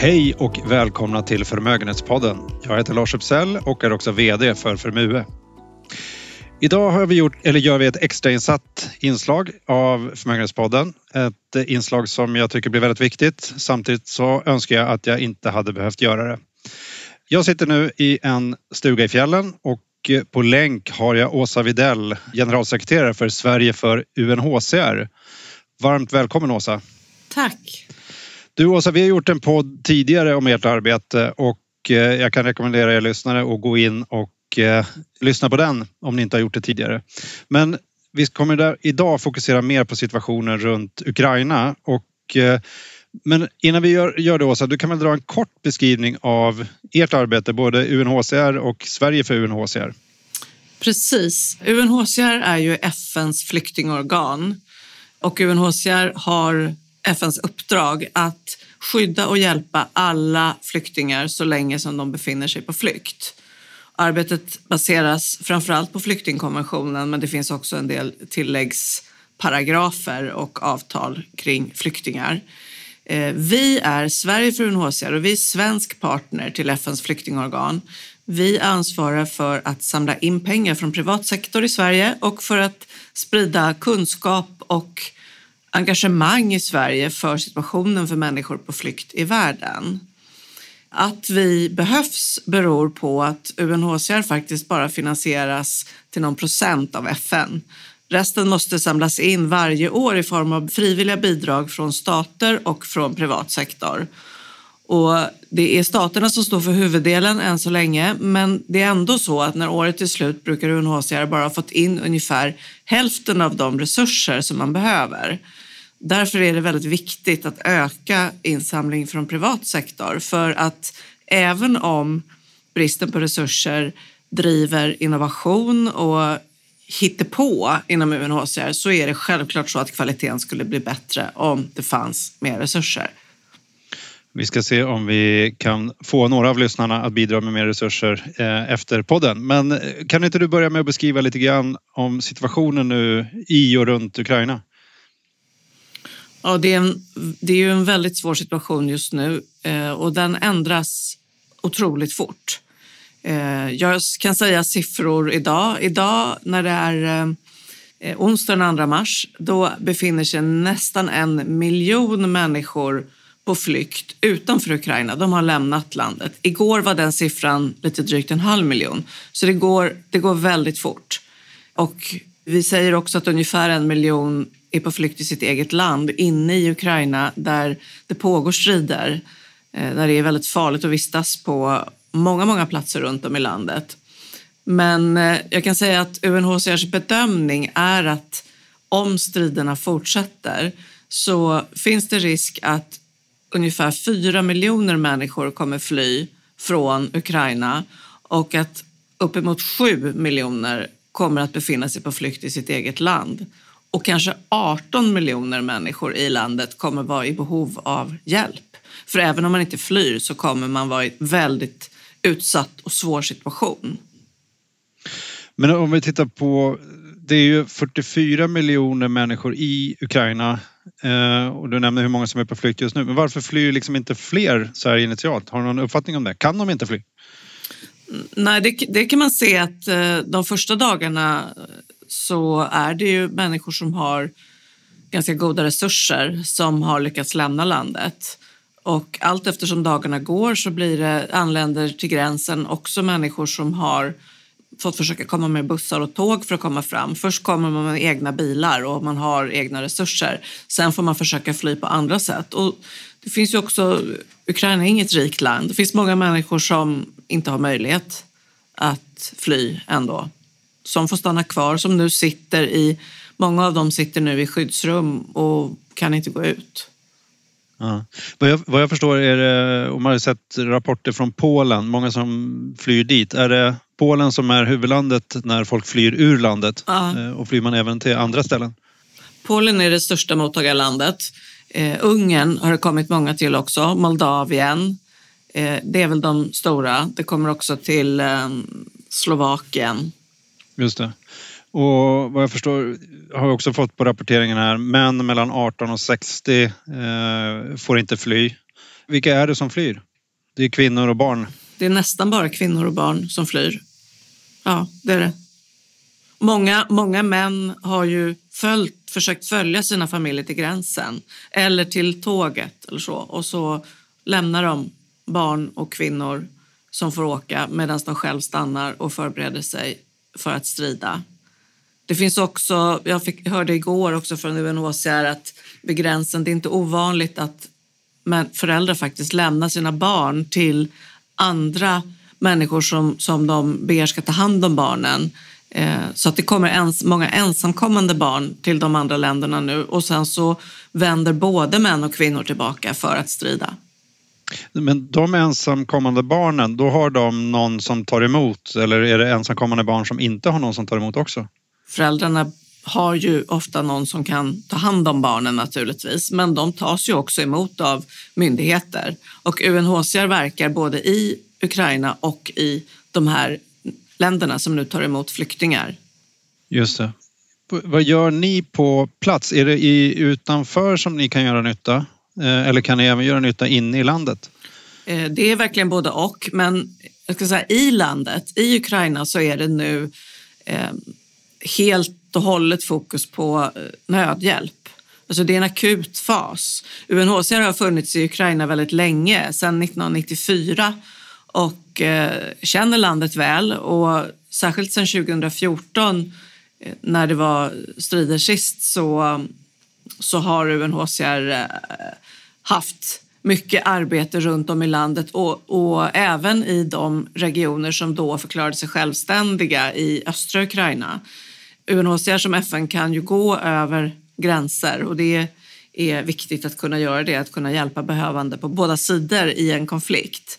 Hej och välkomna till Förmögenhetspodden. Jag heter Lars Uppsell och är också VD för Förmue. Idag har vi gjort, eller gör vi ett extrainsatt inslag av Förmögenhetspodden. Ett inslag som jag tycker blir väldigt viktigt. Samtidigt så önskar jag att jag inte hade behövt göra det. Jag sitter nu i en stuga i fjällen och på länk har jag Åsa Videll, generalsekreterare för Sverige för UNHCR. Varmt välkommen Åsa! Tack! Du Åsa, vi har gjort en podd tidigare om ert arbete och eh, jag kan rekommendera er lyssnare att gå in och eh, lyssna på den om ni inte har gjort det tidigare. Men vi kommer där idag fokusera mer på situationen runt Ukraina och eh, men innan vi gör, gör det Åsa, du kan väl dra en kort beskrivning av ert arbete, både UNHCR och Sverige för UNHCR? Precis. UNHCR är ju FNs flyktingorgan och UNHCR har FNs uppdrag att skydda och hjälpa alla flyktingar så länge som de befinner sig på flykt. Arbetet baseras framförallt på flyktingkonventionen men det finns också en del tilläggsparagrafer och avtal kring flyktingar. Eh, vi är Sverige för UNHCR och vi är svensk partner till FNs flyktingorgan. Vi ansvarar för att samla in pengar från privat sektor i Sverige och för att sprida kunskap och engagemang i Sverige för situationen för människor på flykt i världen. Att vi behövs beror på att UNHCR faktiskt bara finansieras till någon procent av FN. Resten måste samlas in varje år i form av frivilliga bidrag från stater och från privat sektor. Och det är staterna som står för huvuddelen än så länge, men det är ändå så att när året är slut brukar UNHCR bara ha fått in ungefär hälften av de resurser som man behöver. Därför är det väldigt viktigt att öka insamling från privat sektor för att även om bristen på resurser driver innovation och på inom UNHCR så är det självklart så att kvaliteten skulle bli bättre om det fanns mer resurser. Vi ska se om vi kan få några av lyssnarna att bidra med mer resurser eh, efter podden. Men eh, kan inte du börja med att beskriva lite grann om situationen nu i och runt Ukraina? Ja, det är, en, det är ju en väldigt svår situation just nu eh, och den ändras otroligt fort. Eh, jag kan säga siffror idag. Idag när det är eh, onsdag den 2 mars, då befinner sig nästan en miljon människor på flykt utanför Ukraina. De har lämnat landet. Igår var den siffran lite drygt en halv miljon, så det går, det går väldigt fort. Och vi säger också att ungefär en miljon är på flykt i sitt eget land, inne i Ukraina där det pågår strider, eh, där det är väldigt farligt att vistas på många, många platser runt om i landet. Men eh, jag kan säga att UNHCRs bedömning är att om striderna fortsätter så finns det risk att ungefär fyra miljoner människor kommer fly från Ukraina och att uppemot sju miljoner kommer att befinna sig på flykt i sitt eget land och kanske 18 miljoner människor i landet kommer vara i behov av hjälp. För även om man inte flyr så kommer man vara i väldigt utsatt och svår situation. Men om vi tittar på, det är ju 44 miljoner människor i Ukraina eh, och du nämner hur många som är på flykt just nu. Men varför flyr liksom inte fler så här initialt? Har du någon uppfattning om det? Kan de inte fly? Nej, det, det kan man se att eh, de första dagarna så är det ju människor som har ganska goda resurser som har lyckats lämna landet. Och allt eftersom dagarna går så blir det, anländer till gränsen också människor som har fått försöka komma med bussar och tåg för att komma fram. Först kommer man med egna bilar och man har egna resurser. Sen får man försöka fly på andra sätt. Och det finns ju också, Ukraina är inget rikt land. Det finns många människor som inte har möjlighet att fly ändå. Som får stanna kvar, som nu sitter i, många av dem sitter nu i skyddsrum och kan inte gå ut. Ja. Vad, jag, vad jag förstår är det, om man har sett rapporter från Polen, många som flyr dit. Är det Polen som är huvudlandet när folk flyr ur landet? Ja. Eh, och flyr man även till andra ställen? Polen är det största mottagarlandet. Eh, Ungern har det kommit många till också, Moldavien. Eh, det är väl de stora. Det kommer också till eh, Slovakien. Just det. Och vad jag förstår har vi också fått på rapporteringen här, män mellan 18 och 60 eh, får inte fly. vilka är det som flyr? Det är kvinnor och barn. Det är nästan bara kvinnor och barn som flyr. Ja, det är det. Många, många män har ju följt, försökt följa sina familjer till gränsen eller till tåget eller så och så lämnar de barn och kvinnor som får åka medan de själv stannar och förbereder sig för att strida. Det finns också, jag fick, hörde igår också från UNHCR att vid gränsen, det är inte ovanligt att föräldrar faktiskt lämnar sina barn till andra människor som, som de ber ska ta hand om barnen. Eh, så att det kommer ens, många ensamkommande barn till de andra länderna nu och sen så vänder både män och kvinnor tillbaka för att strida. Men de ensamkommande barnen, då har de någon som tar emot eller är det ensamkommande barn som inte har någon som tar emot också? Föräldrarna har ju ofta någon som kan ta hand om barnen naturligtvis, men de tas ju också emot av myndigheter. Och UNHCR verkar både i Ukraina och i de här länderna som nu tar emot flyktingar. Just det. Vad gör ni på plats? Är det i, utanför som ni kan göra nytta? Eh, eller kan ni även göra nytta inne i landet? Eh, det är verkligen både och, men jag ska säga i landet, i Ukraina så är det nu eh, helt och hållet fokus på eh, nödhjälp. Alltså det är en akut fas. UNHCR har funnits i Ukraina väldigt länge, sedan 1994 och känner landet väl och särskilt sedan 2014 när det var strider sist så, så har UNHCR eh, haft mycket arbete runt om i landet och, och, även i de regioner som då förklarade sig självständiga i östra Ukraina. UNHCR som FN kan ju gå över gränser och det är viktigt att kunna göra det, att kunna hjälpa behövande på båda sidor i en konflikt.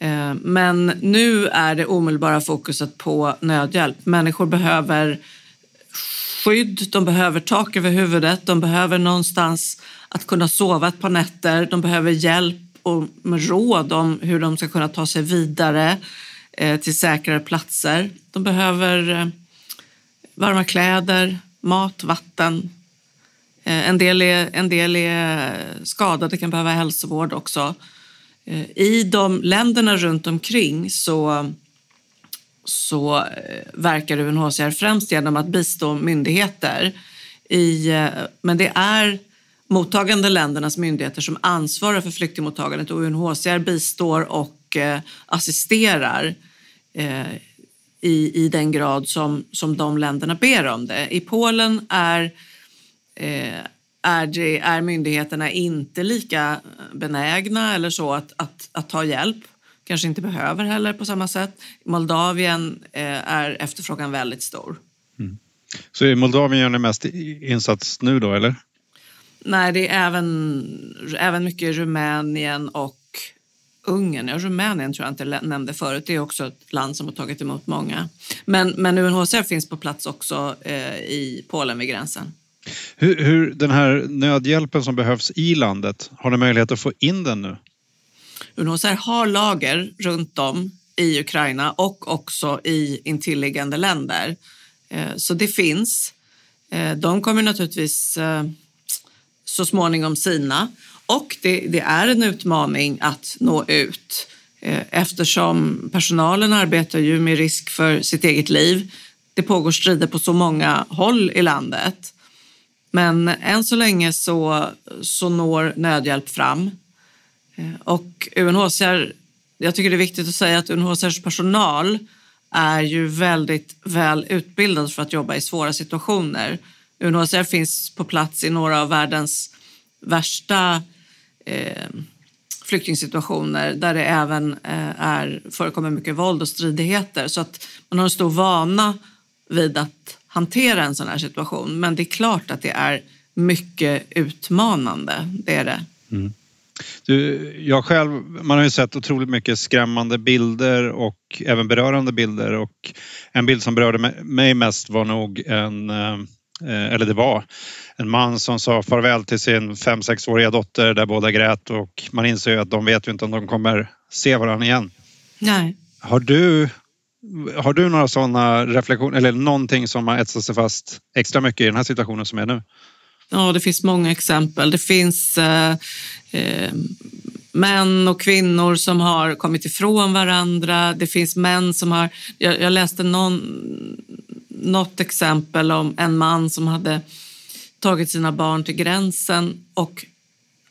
Eh, men nu är det omedelbara fokuset på nödhjälp. Människor behöver skydd, de behöver tak över huvudet, de behöver någonstans att kunna sova ett par nätter, de behöver hjälp och råd om hur de ska kunna ta sig vidare eh, till säkrare platser. De behöver eh, varma kläder, mat, vatten. Eh, en del, är, en del är skadade, kan behöva hälsovård också. I de länderna runt omkring så så eh, verkar UNHCR främst genom att bistå myndigheter. I, eh, men det är mottagande ländernas myndigheter som ansvarar för flyktingmottagandet och UNHCR bistår och eh, assisterar i, i den grad som, som de länderna ber om det. I Polen är, är, det, är myndigheterna inte lika benägna eller så att, att, att ta hjälp kanske inte behöver heller på samma sätt. I Moldavien eh, är efterfrågan väldigt stor. Mm. Så i Moldavien gör ni mest insats nu då, eller? Nej, det är även, även mycket Rumänien och Ungern. Ja, Rumänien tror jag inte nämnde förut. Det är också ett land som har tagit emot många. Men, men UNHCR finns på plats också eh, i Polen vid gränsen. Hur, hur, den här nödhjälpen som behövs i landet, har ni möjlighet att få in den nu? UNHCR har lager runt om i Ukraina och också i intilliggande länder. Eh, så det finns. Eh, de kommer naturligtvis eh, så småningom sina och det, det är en utmaning att nå ut eftersom personalen arbetar ju med risk för sitt eget liv. Det pågår strider på så många håll i landet. Men än så länge så, så når nödhjälp fram Eh, och UNHCR, jag tycker det är viktigt att säga att UNHCRs personal är ju väldigt väl utbildad för att jobba i svåra situationer. UNHCR finns på plats i några av världens värsta eh, flyktingsituationer där det även eh, är, förekommer mycket våld och stridigheter. Så att man har en stor vana vid att hantera en sån här situation. Men det är klart att det är mycket utmanande, det är det. Mm. Du, jag själv, man har ju sett otroligt mycket skrämmande bilder och även berörande bilder och en bild som berörde mig mest var nog en, eh, eller det var en man som sa farväl till sin fem sexåriga dotter där båda grät och man inser ju att de vet ju inte om de kommer se varandra igen. Nej. Har du, har du några sådana reflektioner eller någonting som har etsat sig fast extra mycket i den här situationen som är nu? Ja, det finns många exempel. Det finns eh, eh, män och kvinnor som har kommit ifrån varandra. Det finns män som har... Jag, jag läste någon, något exempel om en man som hade tagit sina barn till gränsen och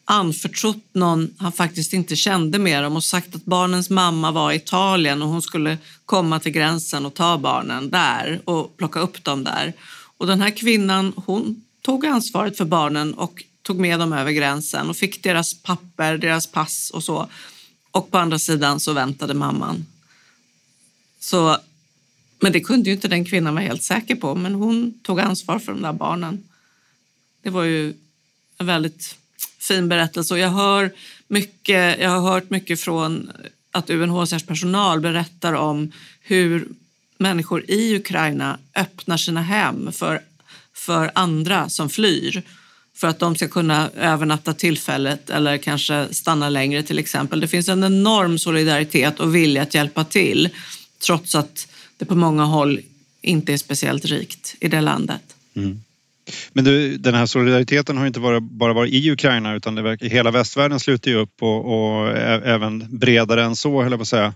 anförtrott någon han faktiskt inte kände med dem och sagt att barnens mamma var i Italien och hon skulle komma till gränsen och ta barnen där och plocka upp dem där. Och den här kvinnan hon tog ansvaret för barnen och tog med dem över gränsen och fick deras papper, deras pass och så. Och på andra sidan så väntade mamman. Så, men det kunde ju inte den kvinnan vara helt säker på, men hon tog ansvar för de där barnen. Det var ju en väldigt fin berättelse och jag, hör mycket, jag har hört mycket från att UNHCRs personal berättar om hur människor i Ukraina öppnar sina hem för, för andra som flyr för att de ska kunna övernatta tillfället eller kanske stanna längre till exempel. Det finns en enorm solidaritet och vilja att hjälpa till trots att det på många håll inte är speciellt rikt i det landet. Mm. Men du, den här solidariteten har inte bara, bara varit i Ukraina utan det verkar, hela västvärlden sluter ju upp och, och även bredare än så, höll jag på att säga.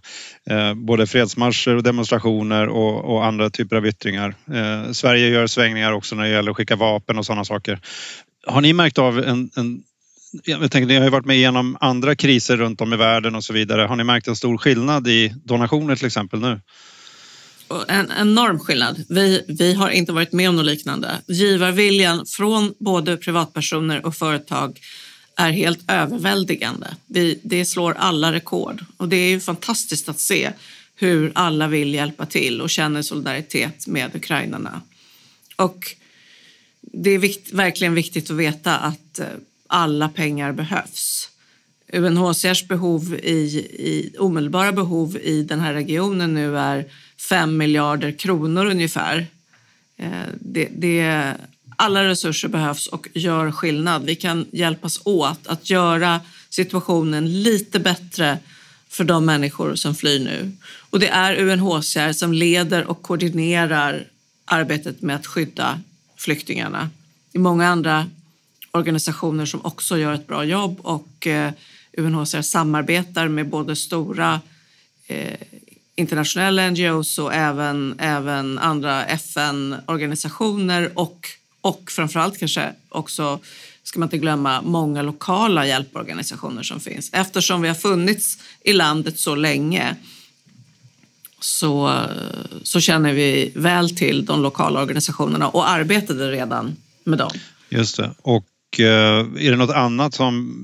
Eh, både fredsmarscher och demonstrationer och, och andra typer av yttringar. Eh, Sverige gör svängningar också när det gäller att skicka vapen och sådana saker. Har ni märkt av en, en jag tänker, ni har ju varit med igenom andra kriser runt om i världen och så vidare. Har ni märkt en stor skillnad i donationer till exempel nu? En enorm skillnad. Vi, vi har inte varit med om något liknande. Givarviljan från både privatpersoner och företag är helt överväldigande. Vi, det slår alla rekord och det är ju fantastiskt att se hur alla vill hjälpa till och känner solidaritet med ukrainarna. Och det är vikt, verkligen viktigt att veta att eh, alla pengar behövs. UNHCRs behov i, i, omedelbara behov i den här regionen nu är 5 miljarder kronor ungefär. Eh, det, det, alla resurser behövs och gör skillnad. Vi kan hjälpas åt att göra situationen lite bättre för de människor som flyr nu. Och det är UNHCR som leder och koordinerar arbetet med att skydda flyktingarna. Det är många andra organisationer som också gör ett bra jobb och eh, UNHCR samarbetar med både stora eh, internationella NGOs och även, även andra FN-organisationer och, och framförallt kanske också, ska man inte glömma, många lokala hjälporganisationer som finns. Eftersom vi har funnits i landet så länge så, så känner vi väl till de lokala organisationerna och arbetade redan med dem. Just det. Och och eh, är det något annat som,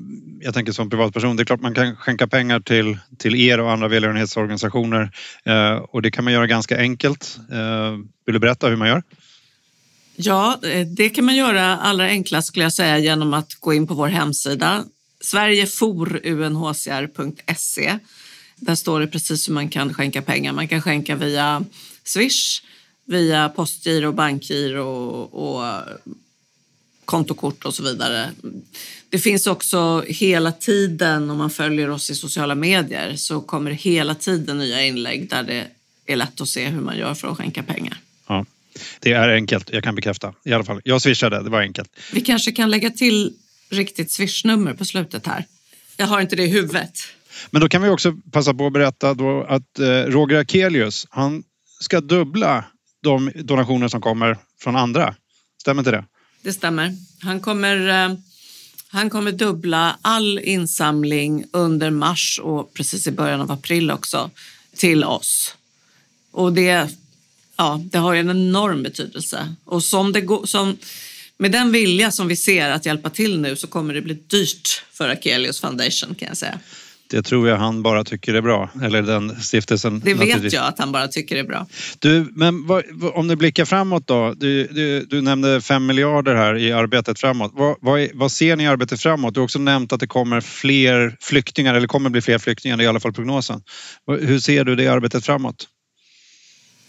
jag tänker som privatperson, det är klart man kan skänka pengar till, till er och andra välgörenhetsorganisationer eh, och det kan man göra ganska enkelt. Eh, vill du berätta hur man gör? Ja, eh, det kan man göra allra enklast skulle jag säga genom att gå in på vår hemsida sverigeforunhcr.se där står det precis hur man kan skänka pengar. Man kan skänka via Swish, via postgiro, bankgiro och, och kontokort och så vidare. Det finns också hela tiden, om man följer oss i sociala medier, så kommer det hela tiden nya inlägg där det är lätt att se hur man gör för att skänka pengar. Ja, det är enkelt, jag kan bekräfta. I alla fall, jag swishade, det var enkelt. Vi kanske kan lägga till riktigt swishnummer på slutet här. Jag har inte det i huvudet. Men då kan vi också passa på att berätta då att eh, Roger Akelius, han ska dubbla de donationer som kommer från andra. Stämmer inte det? Det stämmer. Han kommer, eh, han kommer dubbla all insamling under mars och precis i början av april också till oss. Och det, ja, det har ju en enorm betydelse. Och som det går, som, med den vilja som vi ser att hjälpa till nu så kommer det bli dyrt för Akelius Foundation kan jag säga. Det tror jag han bara tycker är bra, eller den stiftelsen. Det vet jag att han bara tycker är bra. Du, men vad, om du blickar framåt då. Du, du, du, nämnde fem miljarder här i arbetet framåt. Vad, vad, vad, ser ni i arbetet framåt? Du har också nämnt att det kommer fler flyktingar, eller kommer bli fler flyktingar, i alla fall prognosen. Hur ser du det arbetet framåt?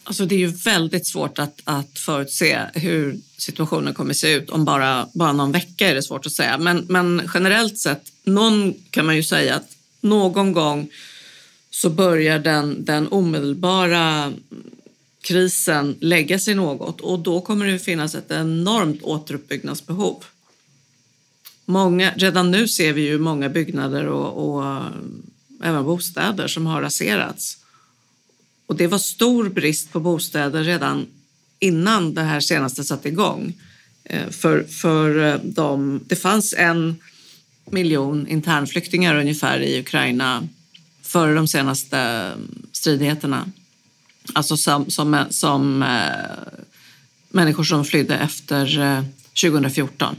Alltså det är ju väldigt svårt att, att förutse hur situationen kommer se ut. Om bara, bara någon vecka är det svårt att säga. Men, men generellt sett, någon kan man ju säga att någon gång så börjar den, den omedelbara krisen lägga sig något och då kommer det finnas ett enormt återuppbyggnadsbehov. många, redan nu ser vi ju många byggnader och, och även bostäder som har raserats. Och det var stor brist på bostäder redan innan det här senaste satte igång. Eh, för, för eh, de, det fanns en miljon internflyktingar ungefär i Ukraina före de senaste stridigheterna. Alltså som, som, som äh, människor som flydde efter eh, äh, 2014.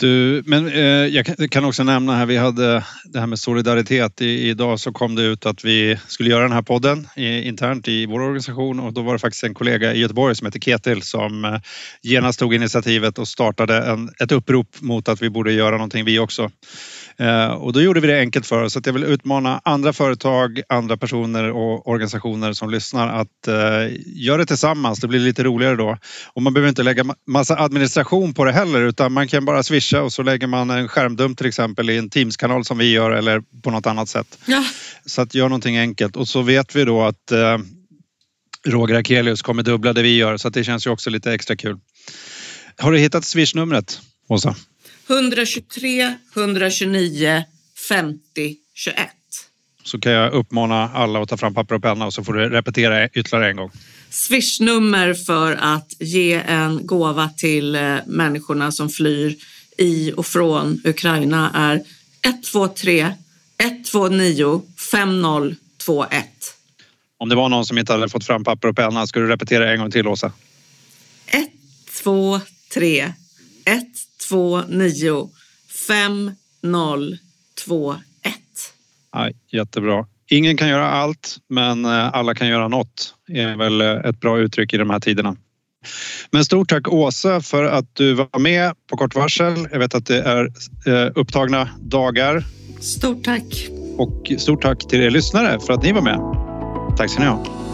Du, men eh, jag kan också nämna här, vi hade det här med solidaritet. I, idag så kom det ut att vi skulle göra den här podden i, internt i vår organisation och då var det faktiskt en kollega i Göteborg som heter Ketil som eh, genast tog initiativet och startade en, ett upprop mot att vi borde göra någonting vi också. Eh, och då gjorde vi det enkelt för oss. Så jag vill utmana andra företag, andra personer och organisationer som lyssnar att eh, göra det tillsammans. Det blir lite roligare då. Och man behöver inte lägga massa administration på det heller utan man kan bara swisha och så lägger man en skärmdump till exempel i en Teams-kanal som vi gör eller på något annat sätt. Ja. Så att gör någonting enkelt och så vet vi då att eh, Roger Akelius kommer dubbla det vi gör så att det känns ju också lite extra kul. Har du hittat swish-numret, Åsa? 123 129 50 21. Så kan jag uppmana alla att ta fram papper och penna och så får du repetera ytterligare en gång. Swishnummer för att ge en gåva till eh, människorna som flyr i och från Ukraina är 123 129 5021. Om det var någon som inte hade fått fram papper och penna, ska du repetera en gång till Åsa? 123 129 5021. Ja, jättebra. Ingen kan göra allt, men eh, alla kan göra något. Det är väl eh, ett bra uttryck i de här tiderna. Men stort tack Åsa för att du var med på kort varsel. Jag vet att det är eh, upptagna dagar. Stort tack. Och stort tack till er lyssnare för att ni var med. Tack ska ni ha.